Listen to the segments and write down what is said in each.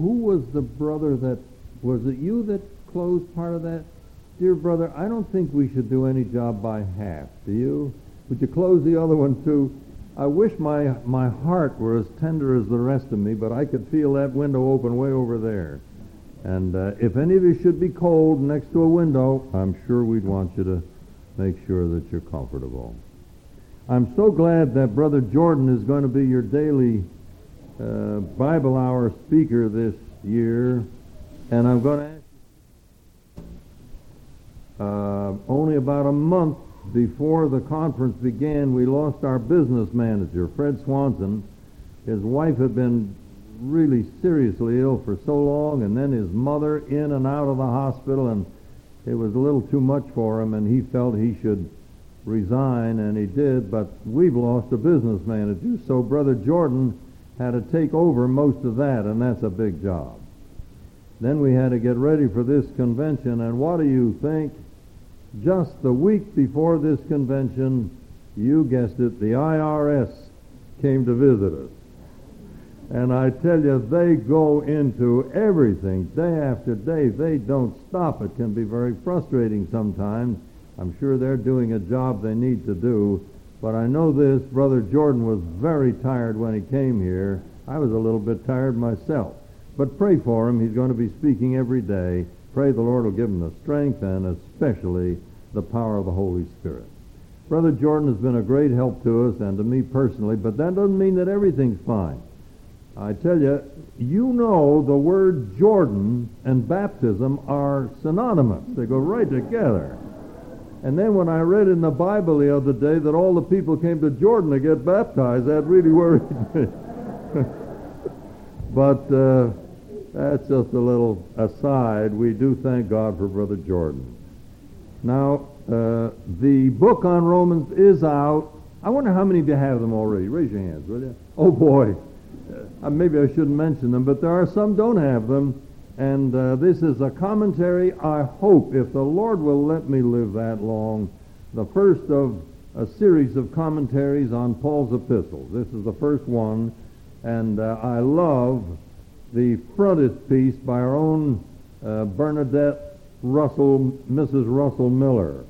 Who was the brother that, was it you that closed part of that? Dear brother, I don't think we should do any job by half. Do you? Would you close the other one too? I wish my, my heart were as tender as the rest of me, but I could feel that window open way over there. And uh, if any of you should be cold next to a window, I'm sure we'd want you to make sure that you're comfortable. I'm so glad that Brother Jordan is going to be your daily uh, Bible hour speaker this year. And I'm going to ask you, uh, only about a month before the conference began, we lost our business manager, Fred Swanson. His wife had been really seriously ill for so long, and then his mother in and out of the hospital, and it was a little too much for him, and he felt he should resign, and he did, but we've lost a business manager, so Brother Jordan had to take over most of that, and that's a big job. Then we had to get ready for this convention, and what do you think? Just the week before this convention, you guessed it, the IRS came to visit us. And I tell you, they go into everything day after day. They don't stop. It can be very frustrating sometimes. I'm sure they're doing a job they need to do. But I know this, Brother Jordan was very tired when he came here. I was a little bit tired myself. But pray for him. He's going to be speaking every day. Pray the Lord will give him the strength and especially the power of the Holy Spirit. Brother Jordan has been a great help to us and to me personally, but that doesn't mean that everything's fine. I tell you, you know the word Jordan and baptism are synonymous. They go right together. And then when I read in the Bible the other day that all the people came to Jordan to get baptized, that really worried me. but uh, that's just a little aside. We do thank God for Brother Jordan. Now, uh, the book on Romans is out. I wonder how many of you have them already. Raise your hands, will you? Oh boy. Uh, maybe I shouldn't mention them, but there are some don't have them. And uh, this is a commentary, I hope, if the Lord will let me live that long, the first of a series of commentaries on Paul's epistles. This is the first one, and uh, I love the frontispiece by our own uh, Bernadette Russell, Mrs. Russell Miller.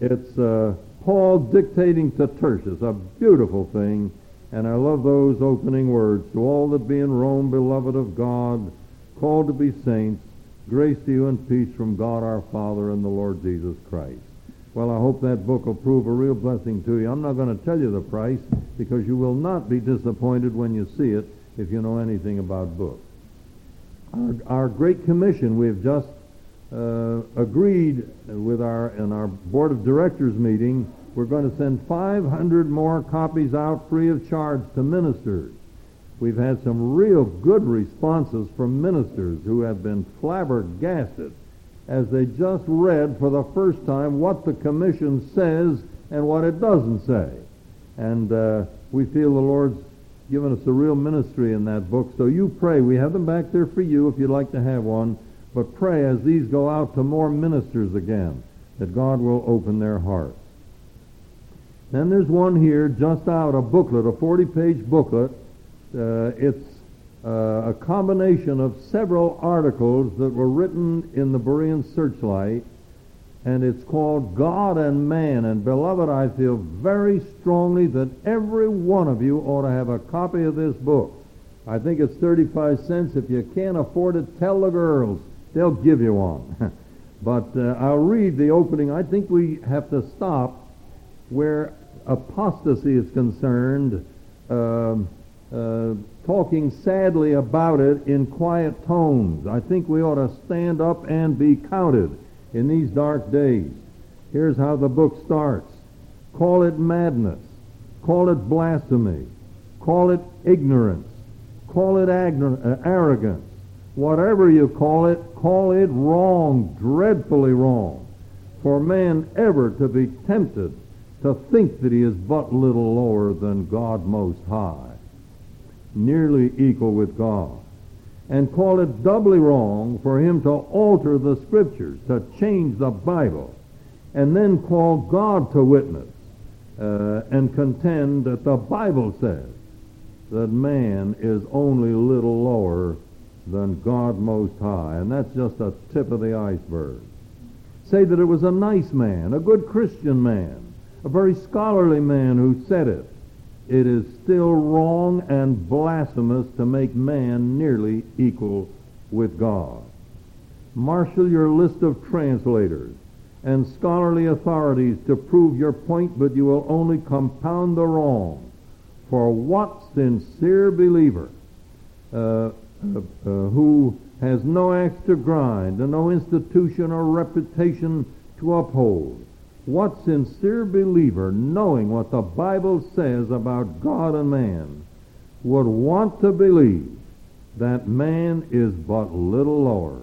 It's uh, Paul dictating to Tertius, a beautiful thing. And I love those opening words. To all that be in Rome, beloved of God, called to be saints, grace to you and peace from God our Father and the Lord Jesus Christ. Well, I hope that book will prove a real blessing to you. I'm not going to tell you the price because you will not be disappointed when you see it if you know anything about books. Our, our Great Commission, we have just uh, agreed with our, in our Board of Directors meeting we're going to send 500 more copies out free of charge to ministers. We've had some real good responses from ministers who have been flabbergasted as they just read for the first time what the commission says and what it doesn't say. And uh, we feel the Lord's given us a real ministry in that book. So you pray. We have them back there for you if you'd like to have one. But pray as these go out to more ministers again that God will open their hearts. Then there's one here, just out, a booklet, a 40-page booklet. Uh, it's uh, a combination of several articles that were written in the Berean Searchlight, and it's called God and Man. And beloved, I feel very strongly that every one of you ought to have a copy of this book. I think it's 35 cents. If you can't afford it, tell the girls. They'll give you one. but uh, I'll read the opening. I think we have to stop where apostasy is concerned, uh, uh, talking sadly about it in quiet tones. I think we ought to stand up and be counted in these dark days. Here's how the book starts. Call it madness. Call it blasphemy. Call it ignorance. Call it uh, arrogance. Whatever you call it, call it wrong, dreadfully wrong. For man ever to be tempted to think that he is but little lower than God Most High, nearly equal with God, and call it doubly wrong for him to alter the Scriptures, to change the Bible, and then call God to witness uh, and contend that the Bible says. that man is only a little lower than God Most High, and that's just a tip of the iceberg. Say that it was a nice man, a good Christian man, a very scholarly man who said it. It is still wrong and blasphemous to make man nearly equal with God. Marshal your list of translators and scholarly authorities to prove your point, but you will only compound the wrong. For what sincere believer uh, uh, uh, who has no axe to grind and no institution or reputation to uphold, what sincere believer, knowing what the Bible says about God and man, would want to believe that man is but little lower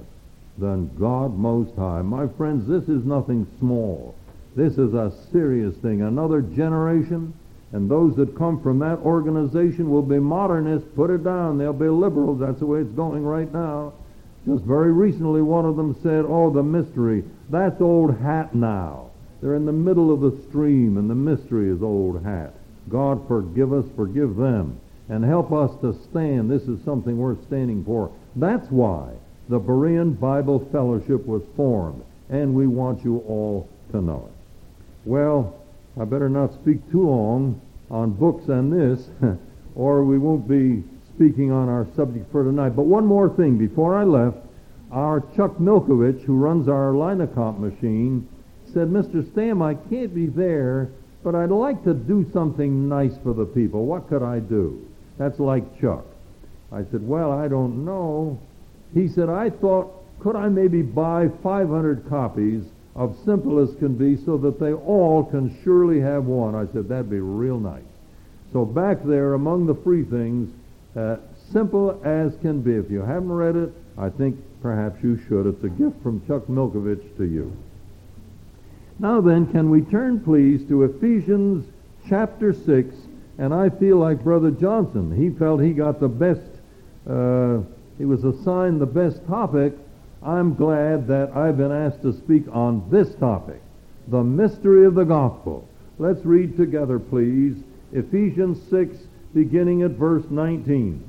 than God Most High? My friends, this is nothing small. This is a serious thing. Another generation and those that come from that organization will be modernists. Put it down. They'll be liberals. That's the way it's going right now. Just very recently, one of them said, oh, the mystery. That's old hat now. They're in the middle of the stream, and the mystery is old hat. God forgive us, forgive them, and help us to stand. This is something worth standing for. That's why the Berean Bible Fellowship was formed, and we want you all to know it. Well, I better not speak too long on books and this, or we won't be speaking on our subject for tonight. But one more thing before I left, our Chuck Milkovich, who runs our Linacomp machine, said, Mr. Stam, I can't be there, but I'd like to do something nice for the people. What could I do? That's like Chuck. I said, well, I don't know. He said, I thought, could I maybe buy 500 copies of simple as can be so that they all can surely have one. I said, that'd be real nice. So back there among the free things, uh, simple as can be. If you haven't read it, I think perhaps you should. It's a gift from Chuck Milkovich to you. Now then, can we turn please to Ephesians chapter 6, and I feel like Brother Johnson. He felt he got the best, uh, he was assigned the best topic, I'm glad that I've been asked to speak on this topic, the mystery of the gospel. Let's read together, please, Ephesians 6, beginning at verse 19.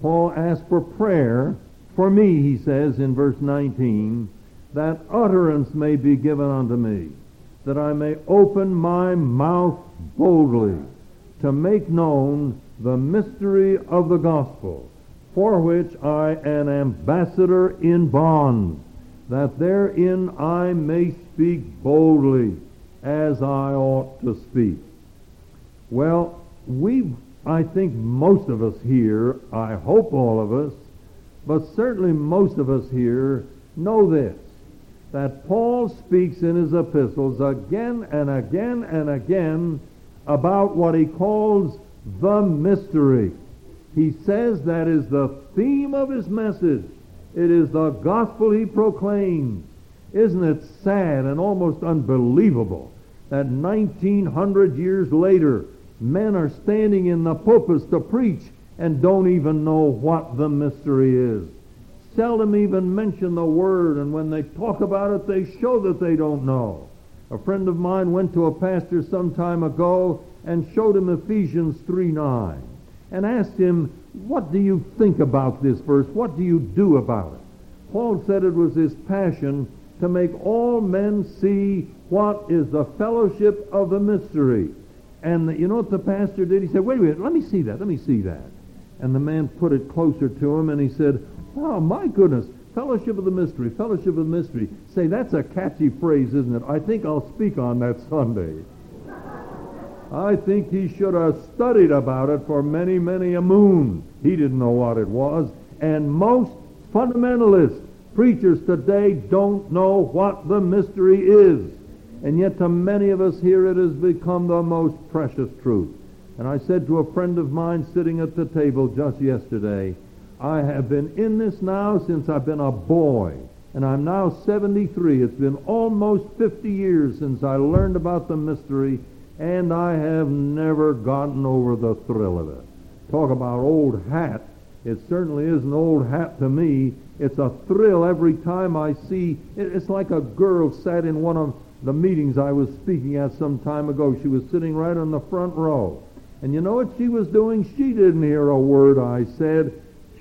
Paul asked for prayer for me, he says in verse 19, that utterance may be given unto me, that I may open my mouth boldly to make known the mystery of the gospel for which I am ambassador in bonds, that therein I may speak boldly as I ought to speak. Well, we, I think most of us here, I hope all of us, but certainly most of us here know this, that Paul speaks in his epistles again and again and again about what he calls the mystery. He says that is the theme of his message. It is the gospel he proclaims. Isn't it sad and almost unbelievable that 1900 years later, men are standing in the pulpits to preach and don't even know what the mystery is? Seldom even mention the word, and when they talk about it, they show that they don't know. A friend of mine went to a pastor some time ago and showed him Ephesians 3 9 and asked him, What do you think about this verse? What do you do about it? Paul said it was his passion to make all men see what is the fellowship of the mystery. And the, you know what the pastor did? He said, Wait a minute, let me see that, let me see that. And the man put it closer to him and he said, Oh, my goodness, fellowship of the mystery, fellowship of the mystery. Say, that's a catchy phrase, isn't it? I think I'll speak on that Sunday. I think he should have studied about it for many, many a moon. He didn't know what it was. And most fundamentalist preachers today don't know what the mystery is. And yet to many of us here it has become the most precious truth. And I said to a friend of mine sitting at the table just yesterday, I have been in this now since I've been a boy. And I'm now 73. It's been almost 50 years since I learned about the mystery and I have never gotten over the thrill of it. Talk about old hat. It certainly is an old hat to me. It's a thrill every time I see. It's like a girl sat in one of the meetings I was speaking at some time ago. She was sitting right on the front row. And you know what she was doing? She didn't hear a word I said.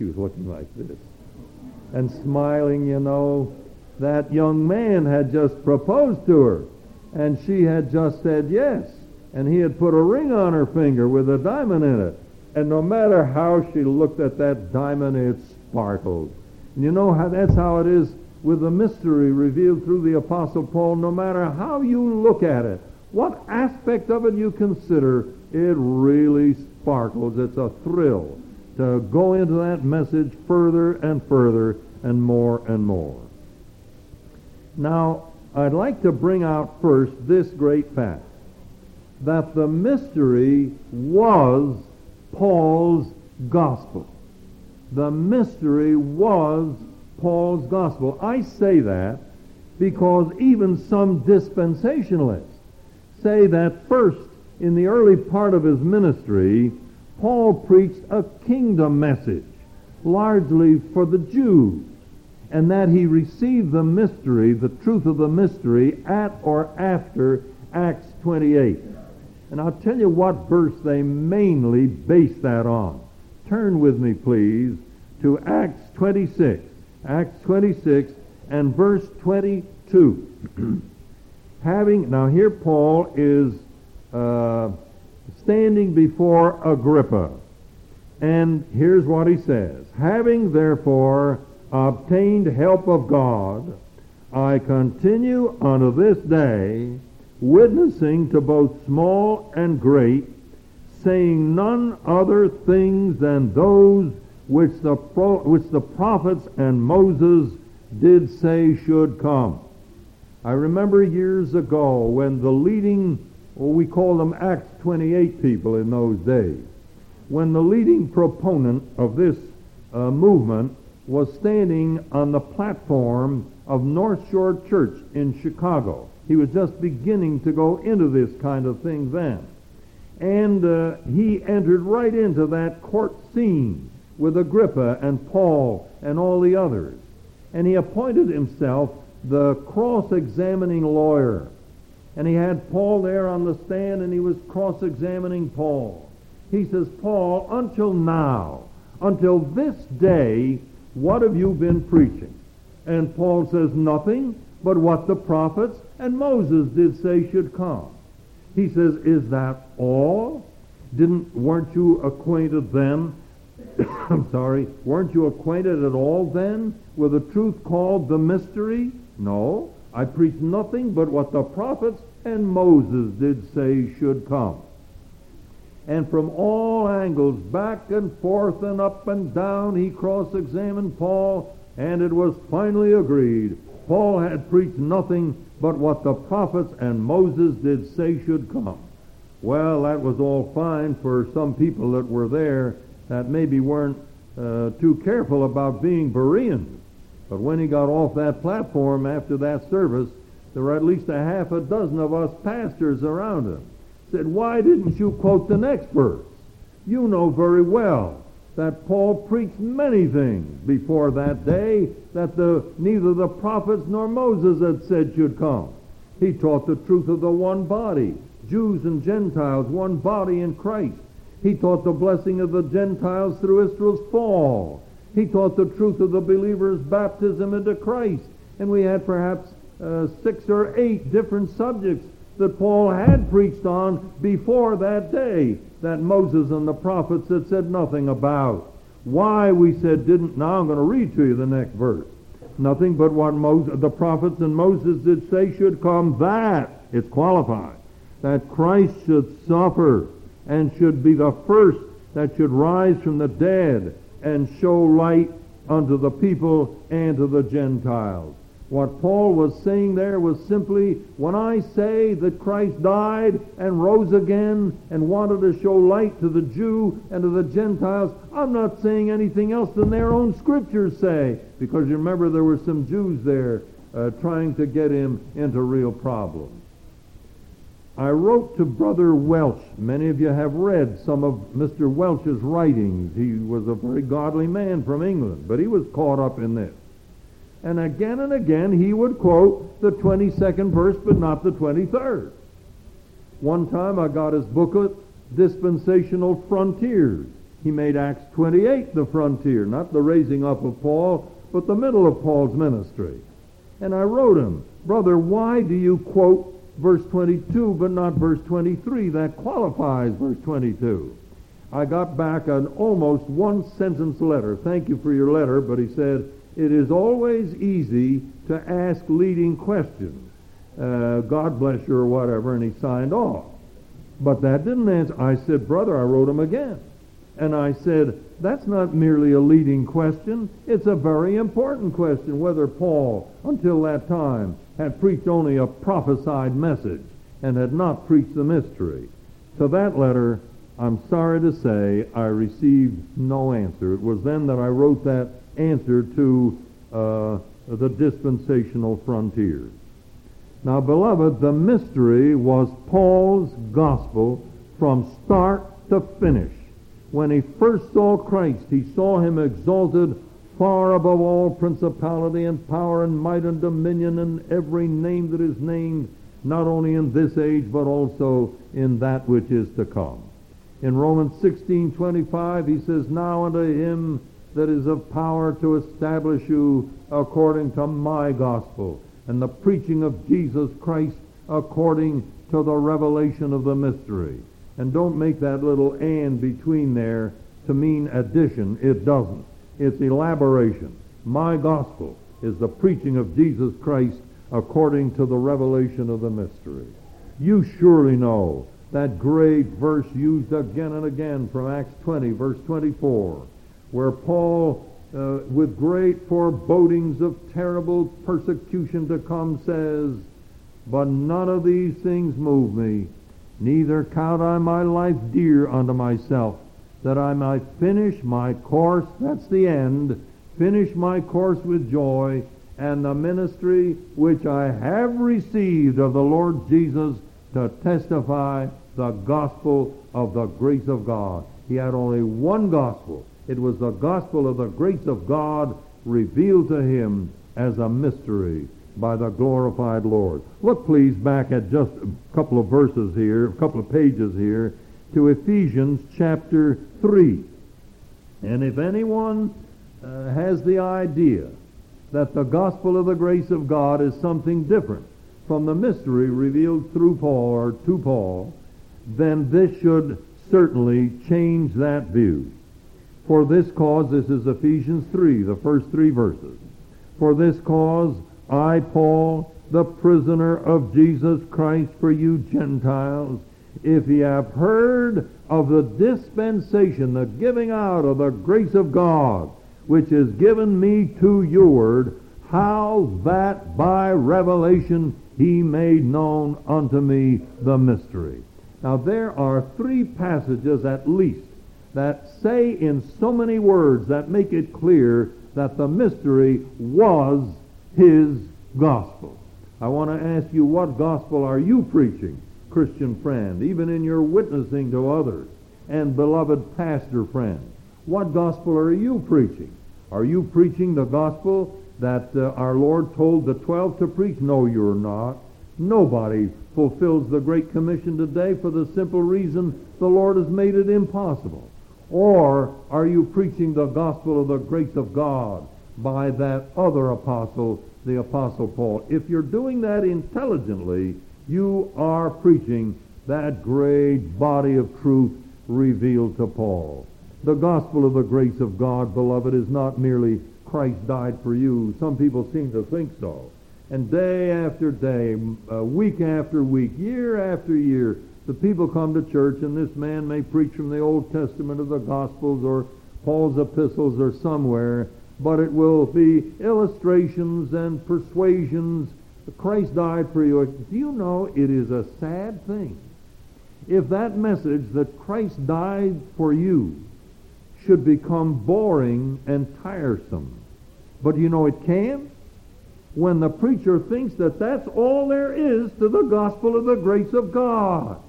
She was looking like this and smiling, you know. That young man had just proposed to her, and she had just said yes. And he had put a ring on her finger with a diamond in it. And no matter how she looked at that diamond, it sparkled. And you know how that's how it is with the mystery revealed through the Apostle Paul. No matter how you look at it, what aspect of it you consider, it really sparkles. It's a thrill to go into that message further and further and more and more. Now, I'd like to bring out first this great fact that the mystery was Paul's gospel. The mystery was Paul's gospel. I say that because even some dispensationalists say that first, in the early part of his ministry, Paul preached a kingdom message, largely for the Jews, and that he received the mystery, the truth of the mystery, at or after Acts 28. And I'll tell you what verse they mainly base that on. Turn with me, please, to Acts 26. Acts 26 and verse 22. Having, now here Paul is uh, standing before Agrippa. And here's what he says. Having therefore obtained help of God, I continue unto this day, witnessing to both small and great, saying none other things than those which the, which the prophets and Moses did say should come. I remember years ago when the leading well, we call them Acts 28 people in those days. When the leading proponent of this uh, movement was standing on the platform of North Shore Church in Chicago. He was just beginning to go into this kind of thing then. And uh, he entered right into that court scene with Agrippa and Paul and all the others. And he appointed himself the cross-examining lawyer. And he had Paul there on the stand and he was cross-examining Paul. He says, Paul, until now, until this day, what have you been preaching? And Paul says, nothing but what the prophets and Moses did say should come. He says, is that all? Didn't, weren't you acquainted then? I'm sorry, weren't you acquainted at all then with the truth called the mystery? No. I preached nothing but what the prophets and Moses did say should come. And from all angles, back and forth and up and down, he cross-examined Paul, and it was finally agreed. Paul had preached nothing but what the prophets and Moses did say should come. Well, that was all fine for some people that were there that maybe weren't uh, too careful about being Bereans. But when he got off that platform after that service, there were at least a half a dozen of us pastors around him. Said, why didn't you quote the next verse? You know very well that Paul preached many things before that day that the, neither the prophets nor Moses had said should come. He taught the truth of the one body, Jews and Gentiles, one body in Christ. He taught the blessing of the Gentiles through Israel's fall. He taught the truth of the believer's baptism into Christ. And we had perhaps uh, six or eight different subjects that Paul had preached on before that day that Moses and the prophets had said nothing about. Why, we said, didn't. Now I'm going to read to you the next verse. Nothing but what Moses, the prophets and Moses did say should come. That, it's qualified, that Christ should suffer and should be the first that should rise from the dead and show light unto the people and to the Gentiles. What Paul was saying there was simply, when I say that Christ died and rose again and wanted to show light to the Jew and to the Gentiles, I'm not saying anything else than their own scriptures say. Because you remember there were some Jews there uh, trying to get him into real problems. I wrote to Brother Welch. Many of you have read some of Mr. Welch's writings. He was a very godly man from England, but he was caught up in this. And again and again he would quote the 22nd verse, but not the 23rd. One time I got his booklet dispensational frontiers. He made Acts 28 the frontier, not the raising up of Paul, but the middle of Paul's ministry. And I wrote him, Brother, why do you quote verse 22 but not verse 23? That qualifies verse 22. I got back an almost one sentence letter. Thank you for your letter, but he said, it is always easy to ask leading questions. Uh, God bless you or whatever, and he signed off. But that didn't answer. I said, brother, I wrote him again. And I said, that's not merely a leading question. It's a very important question whether Paul, until that time, had preached only a prophesied message and had not preached the mystery. To that letter, I'm sorry to say I received no answer. It was then that I wrote that answer to uh, the dispensational frontiers. Now, beloved, the mystery was Paul's gospel from start to finish. When he first saw Christ, he saw him exalted far above all principality and power and might and dominion and every name that is named, not only in this age, but also in that which is to come. In Romans 16:25 he says, "Now unto him that is of power to establish you according to my gospel and the preaching of Jesus Christ according to the revelation of the mystery." And don't make that little and between there to mean addition. It doesn't. It's elaboration. My gospel is the preaching of Jesus Christ according to the revelation of the mystery. You surely know that great verse used again and again from Acts 20, verse 24, where Paul, uh, with great forebodings of terrible persecution to come, says, But none of these things move me, neither count I my life dear unto myself, that I might finish my course, that's the end, finish my course with joy, and the ministry which I have received of the Lord Jesus to testify the gospel of the grace of God. He had only one gospel. It was the gospel of the grace of God revealed to him as a mystery by the glorified Lord. Look, please, back at just a couple of verses here, a couple of pages here, to Ephesians chapter 3. And if anyone uh, has the idea that the gospel of the grace of God is something different from the mystery revealed through Paul or to Paul, then this should certainly change that view. For this cause, this is Ephesians 3, the first three verses. For this cause, I, Paul, the prisoner of Jesus Christ for you Gentiles, if ye have heard of the dispensation, the giving out of the grace of God, which is given me to youward, how that by revelation he made known unto me the mystery now, there are three passages at least that say in so many words that make it clear that the mystery was his gospel. I want to ask you, what gospel are you preaching, Christian friend, even in your witnessing to others? And beloved pastor friend, what gospel are you preaching? Are you preaching the gospel that uh, our Lord told the twelve to preach? No, you're not. Nobody fulfills the Great Commission today for the simple reason the Lord has made it impossible? Or are you preaching the gospel of the grace of God by that other apostle, the Apostle Paul? If you're doing that intelligently, you are preaching that great body of truth revealed to Paul. The gospel of the grace of God, beloved, is not merely Christ died for you. Some people seem to think so. And day after day, uh, week after week, year after year, the people come to church, and this man may preach from the Old Testament of the Gospels or Paul's epistles or somewhere, but it will be illustrations and persuasions. Christ died for you. Do you know it is a sad thing if that message that Christ died for you should become boring and tiresome? But you know it can? when the preacher thinks that that's all there is to the gospel of the grace of God.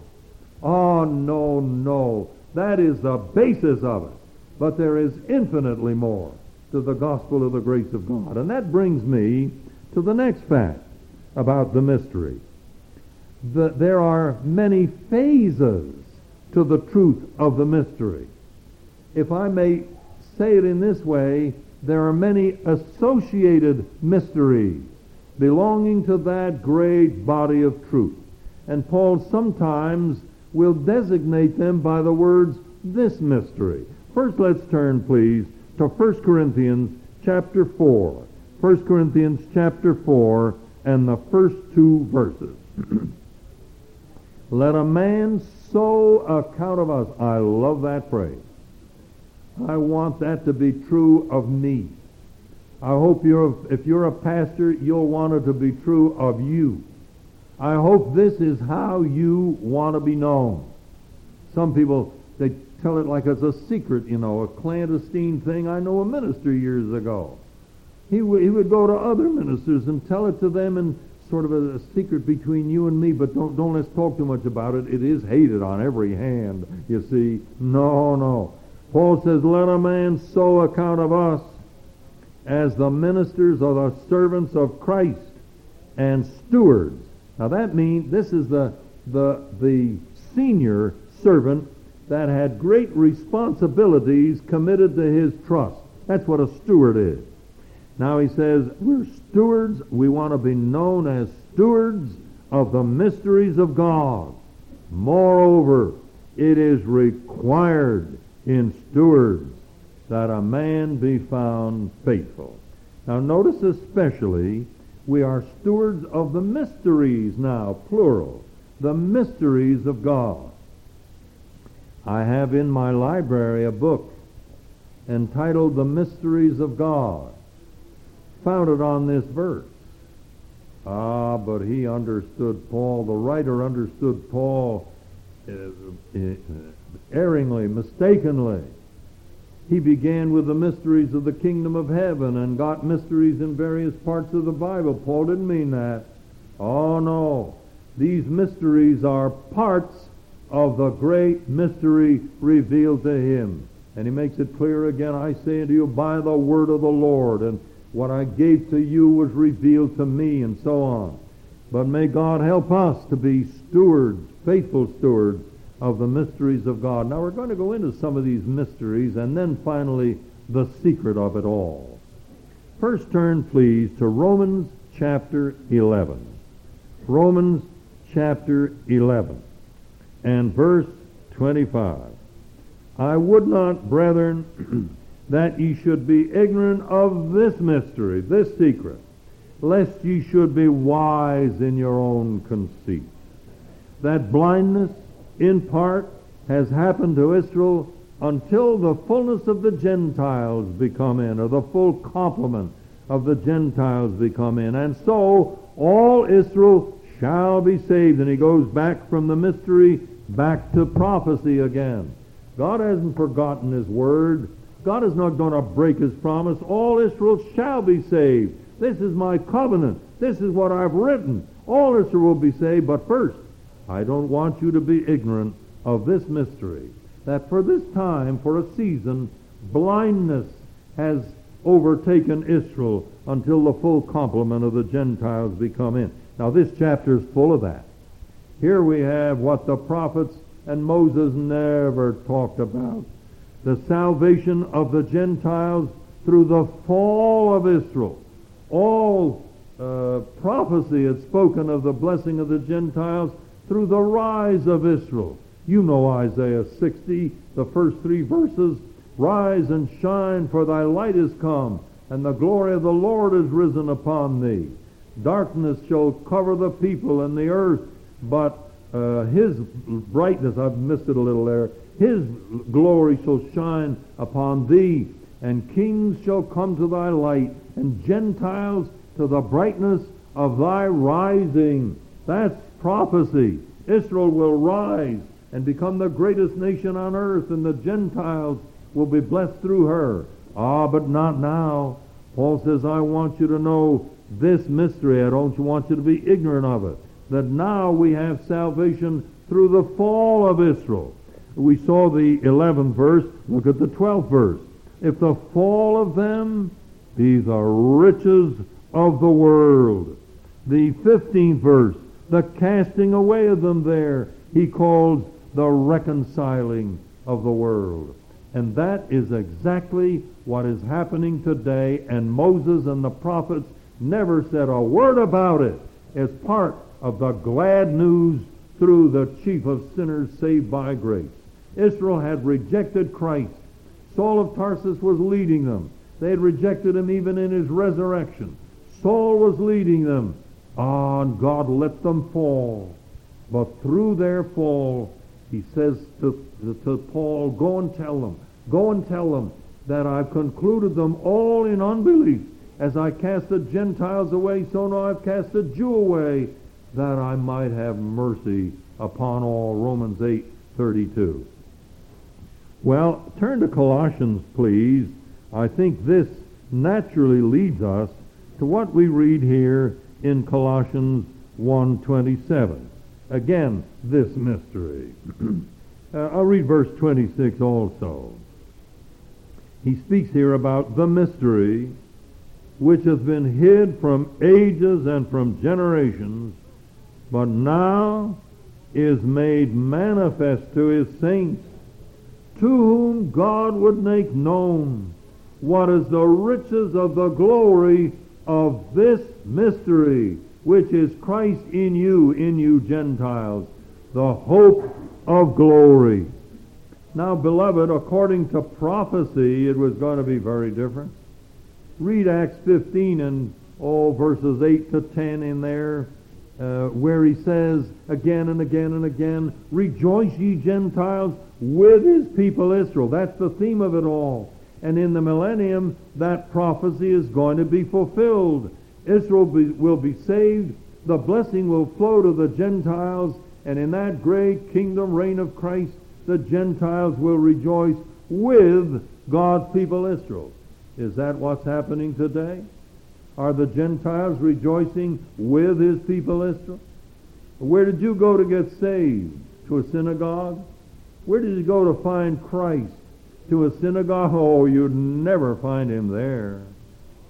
Oh, no, no. That is the basis of it. But there is infinitely more to the gospel of the grace of God. And that brings me to the next fact about the mystery. The, there are many phases to the truth of the mystery. If I may say it in this way, there are many associated mysteries belonging to that great body of truth. And Paul sometimes will designate them by the words, this mystery. First, let's turn, please, to 1 Corinthians chapter 4. 1 Corinthians chapter 4 and the first two verses. Let a man so account of us. I love that phrase. I want that to be true of me. I hope you're, if you're a pastor, you'll want it to be true of you. I hope this is how you want to be known. Some people, they tell it like it's a secret, you know, a clandestine thing. I know a minister years ago. He, w- he would go to other ministers and tell it to them in sort of a, a secret between you and me, but don't, don't let's talk too much about it. It is hated on every hand, you see. No, no. Paul says, let a man so account of us as the ministers or the servants of Christ and stewards. Now that means this is the, the, the senior servant that had great responsibilities committed to his trust. That's what a steward is. Now he says, we're stewards. We want to be known as stewards of the mysteries of God. Moreover, it is required in stewards that a man be found faithful. Now notice especially, we are stewards of the mysteries now, plural, the mysteries of God. I have in my library a book entitled The Mysteries of God, founded on this verse. Ah, but he understood Paul, the writer understood Paul uh, uh, erringly, mistakenly. He began with the mysteries of the kingdom of heaven and got mysteries in various parts of the Bible. Paul didn't mean that. Oh, no. These mysteries are parts of the great mystery revealed to him. And he makes it clear again, I say unto you, by the word of the Lord. And what I gave to you was revealed to me, and so on. But may God help us to be stewards, faithful stewards of the mysteries of God. Now we're going to go into some of these mysteries and then finally the secret of it all. First turn, please, to Romans chapter 11. Romans chapter 11 and verse 25. I would not, brethren, that ye should be ignorant of this mystery, this secret, lest ye should be wise in your own conceit. That blindness, in part, has happened to Israel until the fullness of the Gentiles become in, or the full complement of the Gentiles become in. And so all Israel shall be saved. And he goes back from the mystery back to prophecy again. God hasn't forgotten his word. God is not going to break his promise. All Israel shall be saved. This is my covenant. This is what I've written. All Israel will be saved. But first, I don't want you to be ignorant of this mystery. That for this time, for a season, blindness has overtaken Israel until the full complement of the Gentiles be come in. Now this chapter is full of that. Here we have what the prophets and Moses never talked about. The salvation of the Gentiles through the fall of Israel. All uh, prophecy had spoken of the blessing of the Gentiles through the rise of Israel. You know Isaiah 60, the first three verses. Rise and shine, for thy light is come, and the glory of the Lord is risen upon thee. Darkness shall cover the people, and the earth but uh, his brightness, I've missed it a little there, his glory shall shine upon thee, and kings shall come to thy light, and Gentiles to the brightness of thy rising. That's prophecy. Israel will rise and become the greatest nation on earth, and the Gentiles will be blessed through her. Ah, but not now. Paul says, I want you to know this mystery. I don't want you to be ignorant of it that now we have salvation through the fall of Israel. We saw the 11th verse. Look at the 12th verse. If the fall of them be the riches of the world. The 15th verse, the casting away of them there, he calls the reconciling of the world. And that is exactly what is happening today, and Moses and the prophets never said a word about it as part of the glad news through the chief of sinners saved by grace. Israel had rejected Christ. Saul of Tarsus was leading them. They had rejected him even in his resurrection. Saul was leading them. And God let them fall. But through their fall, he says to, to Paul, go and tell them, go and tell them that I've concluded them all in unbelief. As I cast the Gentiles away, so now I've cast the Jew away, that I might have mercy upon all. Romans 8, 32. Well, turn to Colossians, please. I think this naturally leads us to what we read here in Colossians 1.27. Again, this mystery. uh, I'll read verse 26 also. He speaks here about the mystery which has been hid from ages and from generations, but now is made manifest to his saints, to whom God would make known what is the riches of the glory of this mystery which is Christ in you, in you Gentiles, the hope of glory. Now, beloved, according to prophecy, it was going to be very different. Read Acts 15 and all verses 8 to 10 in there, uh, where he says again and again and again, Rejoice, ye Gentiles, with his people Israel. That's the theme of it all. And in the millennium, that prophecy is going to be fulfilled. Israel be, will be saved. The blessing will flow to the Gentiles. And in that great kingdom reign of Christ, the Gentiles will rejoice with God's people Israel. Is that what's happening today? Are the Gentiles rejoicing with his people Israel? Where did you go to get saved? To a synagogue? Where did you go to find Christ? To a synagogue? Oh, you'd never find him there.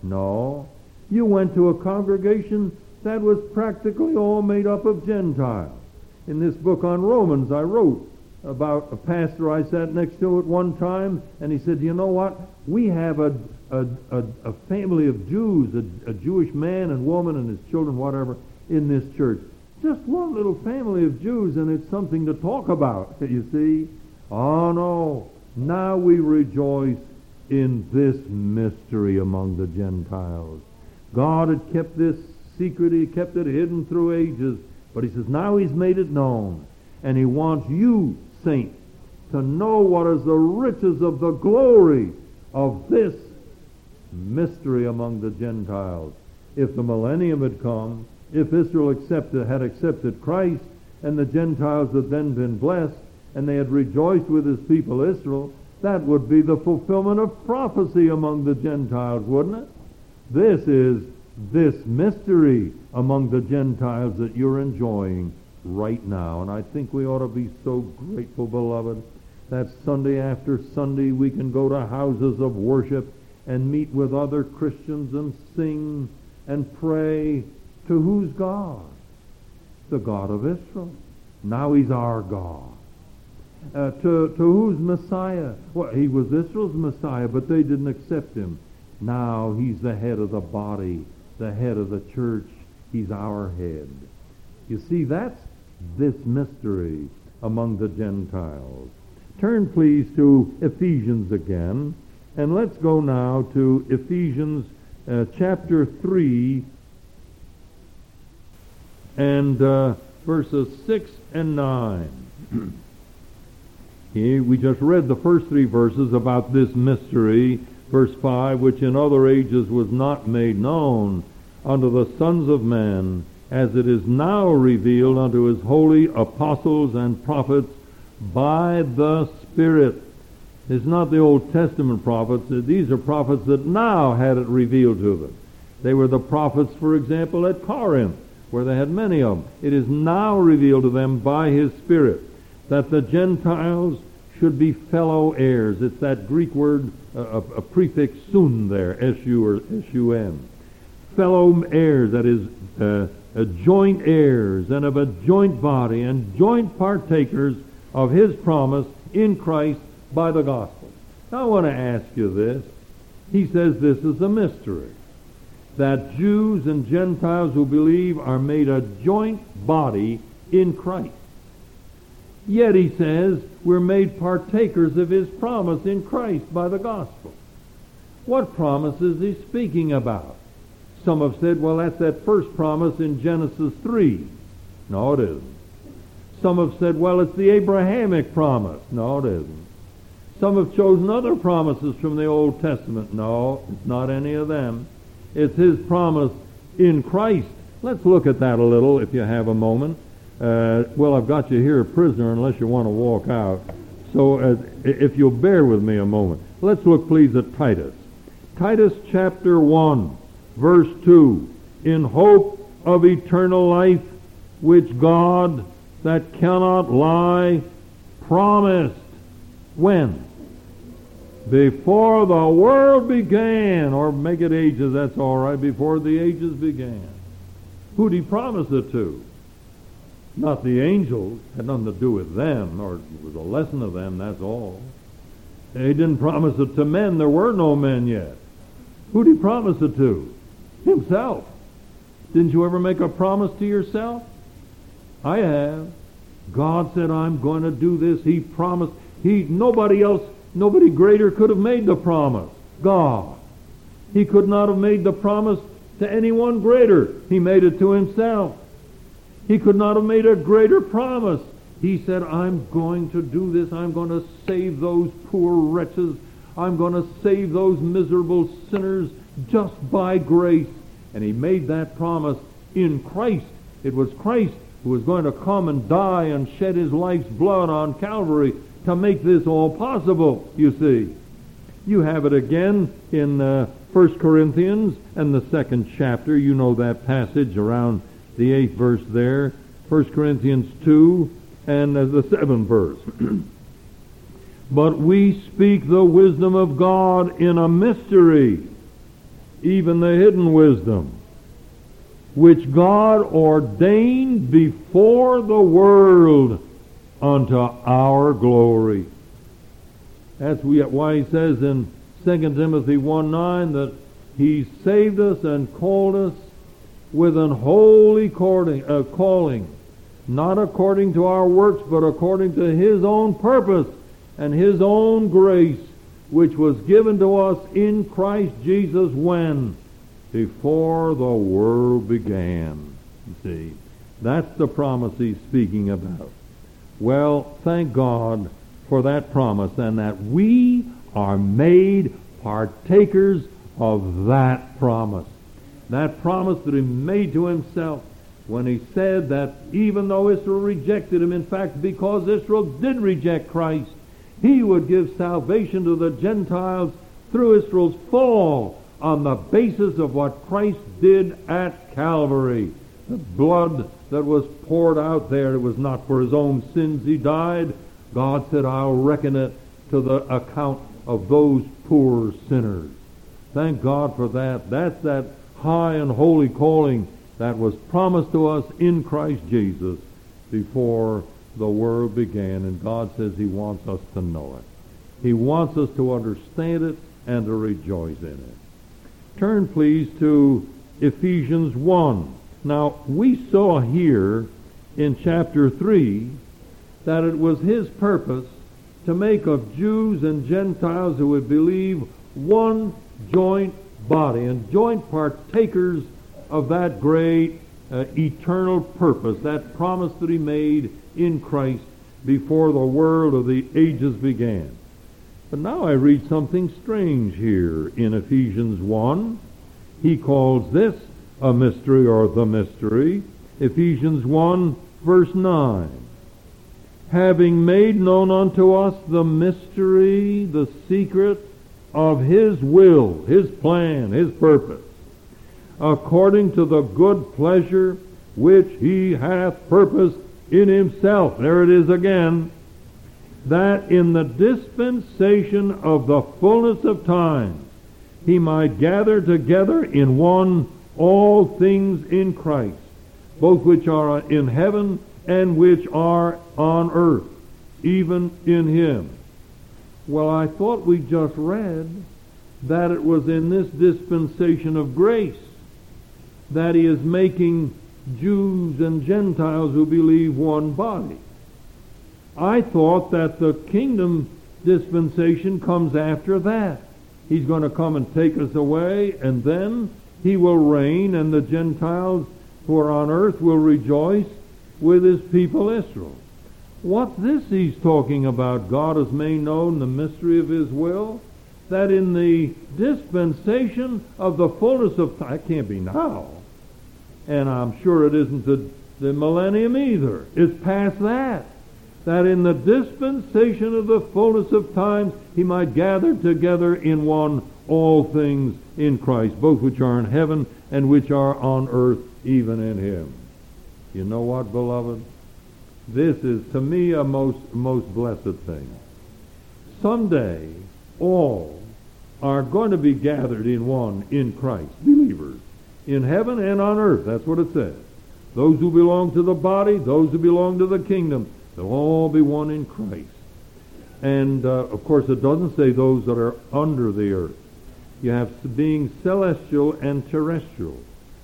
No. You went to a congregation that was practically all made up of Gentiles. In this book on Romans, I wrote about a pastor I sat next to at one time, and he said, you know what? We have a, a, a, a family of Jews, a, a Jewish man and woman and his children, whatever, in this church. Just one little family of Jews, and it's something to talk about, you see. Oh, no. Now we rejoice in this mystery among the Gentiles. God had kept this secret. He kept it hidden through ages. But he says, now he's made it known. And he wants you, saints, to know what is the riches of the glory of this mystery among the Gentiles. If the millennium had come, if Israel accepted, had accepted Christ, and the Gentiles had then been blessed, and they had rejoiced with his people Israel, that would be the fulfillment of prophecy among the Gentiles, wouldn't it? This is this mystery among the Gentiles that you're enjoying right now. And I think we ought to be so grateful, beloved, that Sunday after Sunday we can go to houses of worship and meet with other Christians and sing and pray to whose God? The God of Israel. Now he's our God. Uh, to, to whose Messiah? Well, he was Israel's Messiah, but they didn't accept him. Now he's the head of the body, the head of the church. He's our head. You see, that's this mystery among the Gentiles. Turn, please, to Ephesians again, and let's go now to Ephesians uh, chapter 3 and uh, verses 6 and 9. We just read the first three verses about this mystery Verse 5, which in other ages was not made known unto the sons of men, as it is now revealed unto his holy apostles and prophets by the Spirit. It's not the Old Testament prophets. These are prophets that now had it revealed to them. They were the prophets, for example, at Corinth, where they had many of them. It is now revealed to them by his Spirit that the Gentiles should be fellow heirs. It's that Greek word a, a prefix sun there, S-U or S-U-N. Fellow heirs, that is, uh, joint heirs, and of a joint body, and joint partakers of his promise in Christ by the gospel. Now I want to ask you this. He says this is a mystery. That Jews and Gentiles who believe are made a joint body in Christ. Yet he says we're made partakers of his promise in Christ by the gospel. What promise is he speaking about? Some have said, well, that's that first promise in Genesis 3. No, it isn't. Some have said, well, it's the Abrahamic promise. No, it isn't. Some have chosen other promises from the Old Testament. No, it's not any of them. It's his promise in Christ. Let's look at that a little if you have a moment. Uh, well, I've got you here a prisoner unless you want to walk out. So if you'll bear with me a moment. Let's look, please, at Titus. Titus chapter 1, verse 2. In hope of eternal life, which God that cannot lie promised. When? Before the world began, or make it ages, that's all right, before the ages began. Who did he promise it to? Not the angels, had nothing to do with them, or with a lesson of them, that's all. He didn't promise it to men, there were no men yet. Who did he promise it to? Himself. Didn't you ever make a promise to yourself? I have. God said, I'm going to do this. He promised. He, nobody else, nobody greater could have made the promise. God. He could not have made the promise to anyone greater. He made it to himself. He could not have made a greater promise. He said, I'm going to do this. I'm going to save those poor wretches. I'm going to save those miserable sinners just by grace. And he made that promise in Christ. It was Christ who was going to come and die and shed his life's blood on Calvary to make this all possible, you see. You have it again in uh, 1 Corinthians and the second chapter. You know that passage around the eighth verse there. 1 Corinthians 2 and uh, the seventh verse. but we speak the wisdom of God in a mystery, even the hidden wisdom which God ordained before the world unto our glory. That's why he says in 2 Timothy 1 9 that he saved us and called us with an holy calling, uh, calling, not according to our works, but according to his own purpose and his own grace, which was given to us in Christ Jesus when? before the world began. You see, that's the promise he's speaking about. Well, thank God for that promise and that we are made partakers of that promise. That promise that he made to himself when he said that even though Israel rejected him, in fact, because Israel did reject Christ, he would give salvation to the Gentiles through Israel's fall on the basis of what Christ did at Calvary. The blood that was poured out there, it was not for his own sins he died. God said, I'll reckon it to the account of those poor sinners. Thank God for that. That's that high and holy calling that was promised to us in Christ Jesus before the world began. And God says he wants us to know it. He wants us to understand it and to rejoice in it. Turn, please, to Ephesians 1. Now, we saw here in chapter 3 that it was his purpose to make of Jews and Gentiles who would believe one joint body and joint partakers of that great uh, eternal purpose, that promise that he made in Christ before the world of the ages began. But now I read something strange here in Ephesians 1. He calls this a mystery or the mystery. Ephesians 1 verse 9. Having made known unto us the mystery, the secret of His will, His plan, His purpose, according to the good pleasure which He hath purposed in Himself. There it is again that in the dispensation of the fullness of time he might gather together in one all things in Christ, both which are in heaven and which are on earth, even in him. Well, I thought we just read that it was in this dispensation of grace that he is making Jews and Gentiles who believe one body. I thought that the kingdom dispensation comes after that. He's going to come and take us away, and then he will reign, and the Gentiles who are on earth will rejoice with his people Israel. What's this he's talking about? God has made known the mystery of his will? That in the dispensation of the fullness of time, it can't be now. And I'm sure it isn't the, the millennium either. It's past that. That in the dispensation of the fullness of times he might gather together in one all things in Christ, both which are in heaven and which are on earth, even in him. You know what, beloved? This is to me a most most blessed thing. Someday all are going to be gathered in one in Christ, believers, in heaven and on earth. That's what it says. Those who belong to the body, those who belong to the kingdom, they'll all be one in Christ. And uh, of course, it doesn't say those that are under the earth. You have being celestial and terrestrial.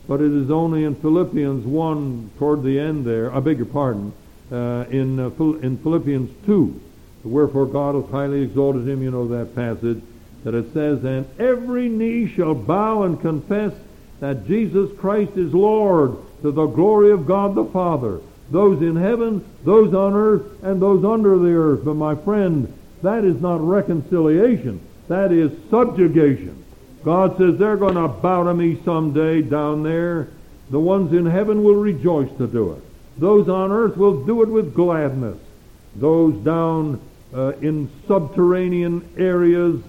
But it is only in Philippians 1, toward the end there, I beg your pardon, uh, in, uh, in Philippians 2, wherefore God hath highly exalted him, you know that passage, that it says, And every knee shall bow and confess that Jesus Christ is Lord to the glory of God the Father. Those in heaven, those on earth, and those under the earth. But my friend, that is not reconciliation. That is subjugation. God says they're going to bow to me someday down there. The ones in heaven will rejoice to do it. Those on earth will do it with gladness. Those down uh, in subterranean areas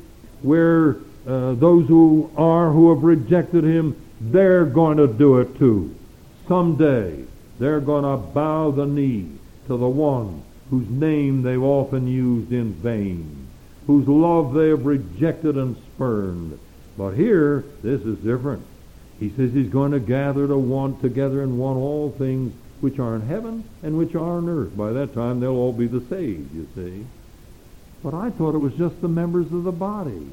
where uh, those who are who have rejected him, they're going to do it too. Someday they're going to bow the knee to the one whose name they've often used in vain, whose love they have rejected and spurned. But here, this is different. He says he's going to gather to one together and one all things which are in heaven and which are on earth. By that time, they'll all be the saved, you see. But I thought it was just the members of the body.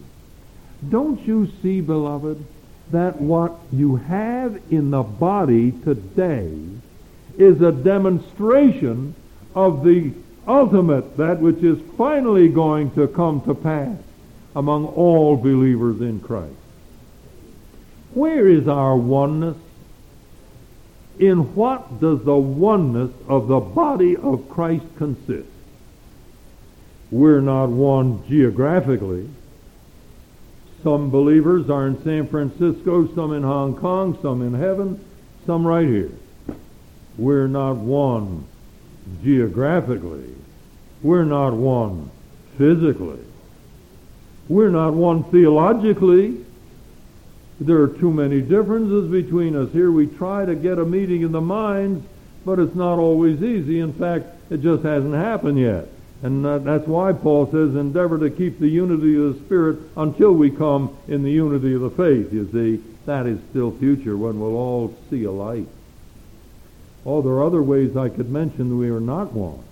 Don't you see, beloved, that what you have in the body today is a demonstration of the ultimate, that which is finally going to come to pass among all believers in Christ. Where is our oneness? In what does the oneness of the body of Christ consist? We're not one geographically. Some believers are in San Francisco, some in Hong Kong, some in heaven, some right here. We're not one geographically. We're not one physically. We're not one theologically. There are too many differences between us here. We try to get a meeting in the minds, but it's not always easy. In fact, it just hasn't happened yet. And that's why Paul says, endeavor to keep the unity of the Spirit until we come in the unity of the faith. You see, that is still future when we'll all see a light. Oh, there are other ways I could mention we are not one.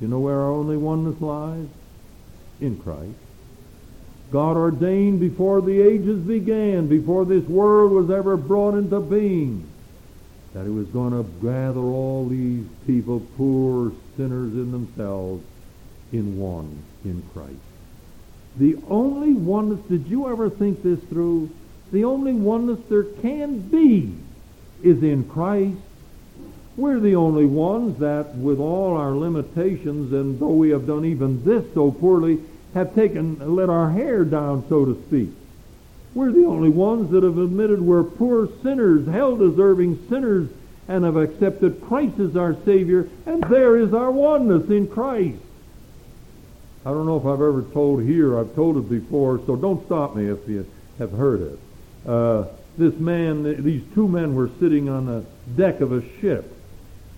You know where our only oneness lies? In Christ. God ordained before the ages began, before this world was ever brought into being, that he was going to gather all these people, poor sinners in themselves, in one, in Christ. The only oneness, did you ever think this through? The only oneness there can be is in Christ. We're the only ones that, with all our limitations, and though we have done even this so poorly, have taken, let our hair down, so to speak. We're the only ones that have admitted we're poor sinners, hell-deserving sinners, and have accepted Christ as our Savior, and there is our oneness in Christ. I don't know if I've ever told here, I've told it before, so don't stop me if you have heard it. Uh, this man, these two men were sitting on the deck of a ship.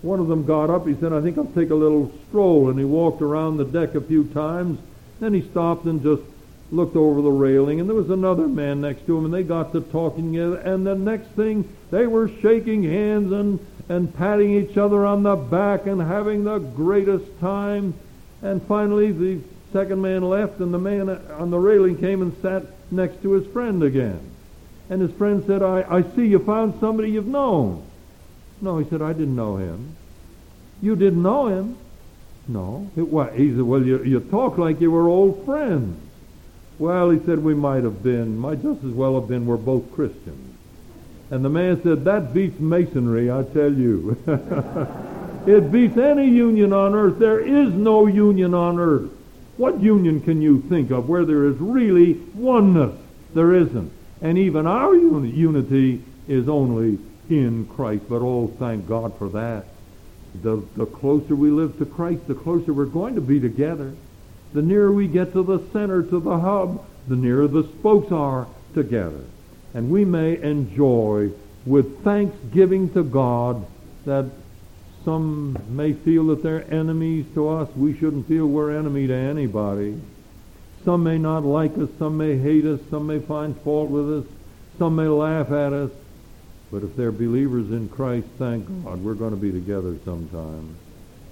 One of them got up, he said, I think I'll take a little stroll, and he walked around the deck a few times, then he stopped and just looked over the railing, and there was another man next to him, and they got to talking together, and the next thing, they were shaking hands and, and patting each other on the back and having the greatest time. And finally, the second man left, and the man on the railing came and sat next to his friend again. And his friend said, I, I see you found somebody you've known. No, he said, I didn't know him. You didn't know him? No. It, what? He said, well, you, you talk like you were old friends. Well, he said, we might have been. Might just as well have been. We're both Christians. And the man said, that beats masonry, I tell you. it beats any union on earth. There is no union on earth. What union can you think of where there is really oneness? There isn't. And even our uni- unity is only in Christ. But oh, thank God for that. The, the closer we live to Christ, the closer we're going to be together. The nearer we get to the center, to the hub, the nearer the spokes are together. And we may enjoy with thanksgiving to God that some may feel that they're enemies to us. We shouldn't feel we're enemy to anybody. Some may not like us. Some may hate us. Some may find fault with us. Some may laugh at us. But if they're believers in Christ, thank God, we're going to be together sometime.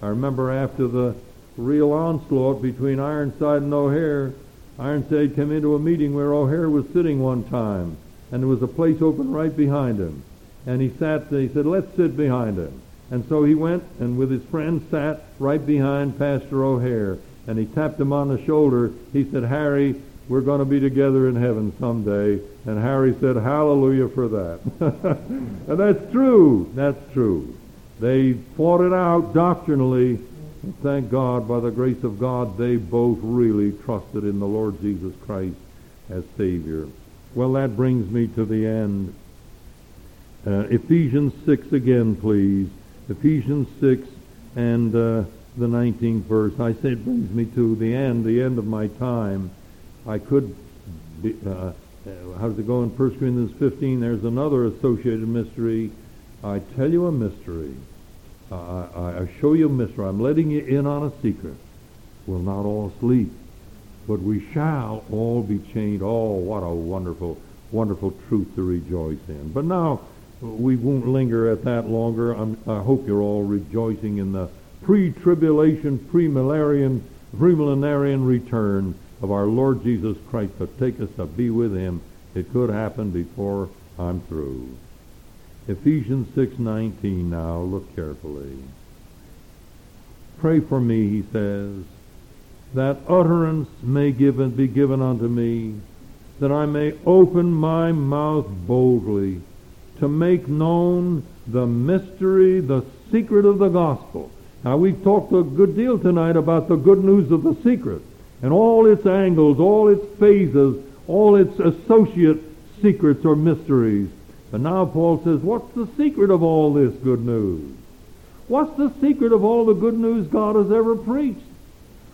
I remember after the real onslaught between Ironside and O'Hair, Ironside came into a meeting where O'Hair was sitting one time, and there was a place open right behind him. And he sat there, he said, let's sit behind him. And so he went and with his friend sat right behind Pastor O'Hair. And he tapped him on the shoulder. He said, Harry, we're going to be together in heaven someday. And Harry said, hallelujah for that. and that's true. That's true. They fought it out doctrinally. And thank God, by the grace of God, they both really trusted in the Lord Jesus Christ as Savior. Well, that brings me to the end. Uh, Ephesians 6 again, please. Ephesians 6 and uh, the 19th verse. I say it brings me to the end, the end of my time. I could, be, uh, uh how does it go in 1 Corinthians 15? There's another associated mystery. I tell you a mystery. I, I show you a mystery. I'm letting you in on a secret. We'll not all sleep, but we shall all be changed. Oh, what a wonderful, wonderful truth to rejoice in. But now, we won't linger at that longer. I'm, i hope you're all rejoicing in the pre-tribulation, pre-millenarian, pre-millenarian return of our Lord Jesus Christ to take us to be with Him. It could happen before I'm through. Ephesians 6:19 now, look carefully. Pray for me, he says, that utterance may given, be given unto me, that I may open my mouth boldly to make known the mystery, the secret of the gospel. Now, we've talked a good deal tonight about the good news of the secret and all its angles, all its phases, all its associate secrets or mysteries. And now Paul says, what's the secret of all this good news? What's the secret of all the good news God has ever preached?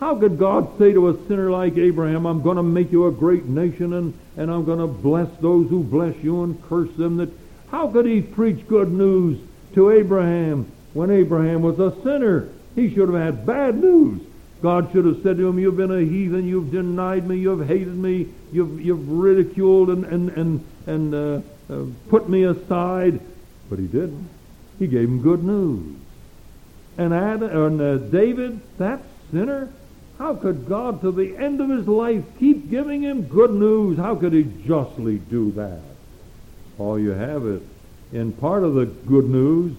How could God say to a sinner like Abraham, I'm going to make you a great nation and, and I'm going to bless those who bless you and curse them that how could he preach good news to Abraham when Abraham was a sinner? He should have had bad news. God should have said to him, You've been a heathen, you've denied me, you've hated me, you've, you've ridiculed and, and, and, and uh, uh, put me aside. But he didn't. He gave him good news. And, Adam, and uh, David, that sinner, how could God to the end of his life keep giving him good news? How could he justly do that? All you have it. In part of the good news,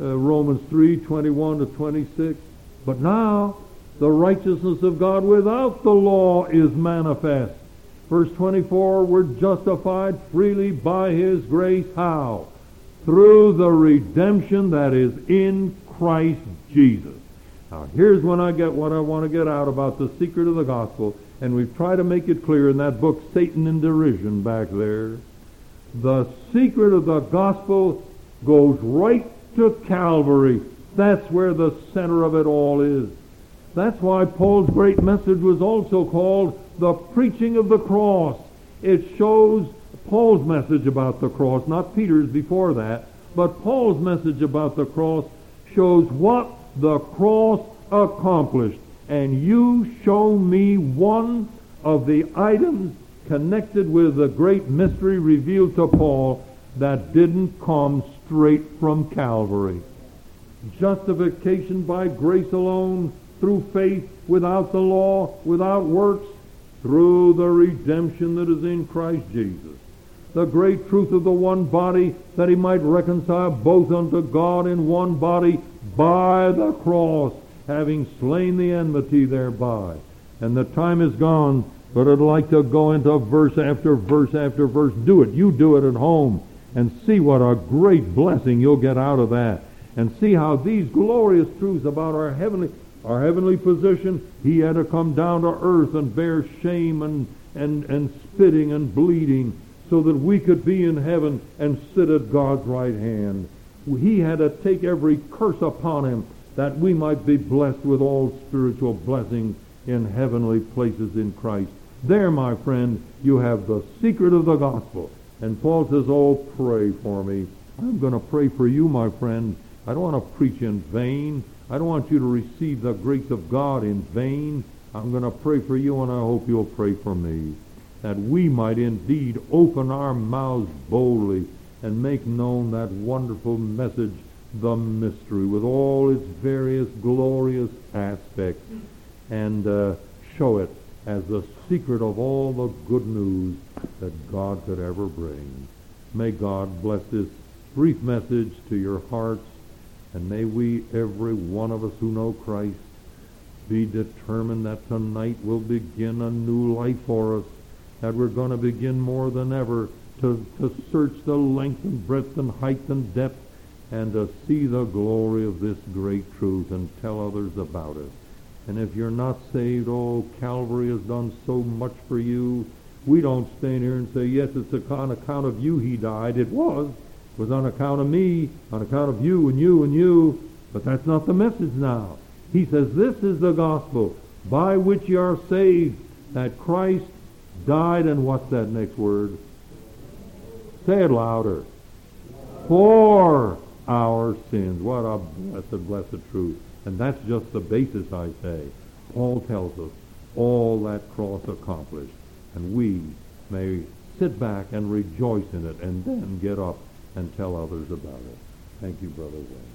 uh, Romans 3, 21 to 26. But now, the righteousness of God without the law is manifest. Verse 24, we're justified freely by his grace. How? Through the redemption that is in Christ Jesus. Now, here's when I get what I want to get out about the secret of the gospel, and we've tried to make it clear in that book, Satan in Derision, back there. The secret of the gospel goes right to Calvary. That's where the center of it all is. That's why Paul's great message was also called the preaching of the cross. It shows Paul's message about the cross, not Peter's before that, but Paul's message about the cross shows what the cross accomplished. And you show me one of the items connected with the great mystery revealed to Paul that didn't come straight from Calvary. Justification by grace alone, through faith, without the law, without works, through the redemption that is in Christ Jesus. The great truth of the one body, that he might reconcile both unto God in one body by the cross, having slain the enmity thereby. And the time is gone, but I'd like to go into verse after verse after verse. Do it. You do it at home and see what a great blessing you'll get out of that. And see how these glorious truths about our heavenly our heavenly position, he had to come down to earth and bear shame and, and, and spitting and bleeding so that we could be in heaven and sit at God's right hand. He had to take every curse upon him that we might be blessed with all spiritual blessings in heavenly places in Christ. There, my friend, you have the secret of the gospel. And Paul says, Oh, pray for me. I'm going to pray for you, my friend. I don't want to preach in vain. I don't want you to receive the grace of God in vain. I'm going to pray for you, and I hope you'll pray for me that we might indeed open our mouths boldly and make known that wonderful message, the mystery, with all its various glorious aspects, and uh, show it as the secret of all the good news that God could ever bring. May God bless this brief message to your hearts, and may we, every one of us who know Christ, be determined that tonight will begin a new life for us that we're going to begin more than ever to, to search the length and breadth and height and depth and to see the glory of this great truth and tell others about it. And if you're not saved, oh, Calvary has done so much for you. We don't stand here and say, yes, it's on account of you he died. It was. Was on account of me, on account of you and you and you. But that's not the message now. He says, this is the gospel by which you are saved, that Christ died and what's that next word? Say it louder. For our sins. What a blessed, blessed truth. And that's just the basis, I say. Paul tells us all that cross accomplished. And we may sit back and rejoice in it and then get up and tell others about it. Thank you, Brother Wayne.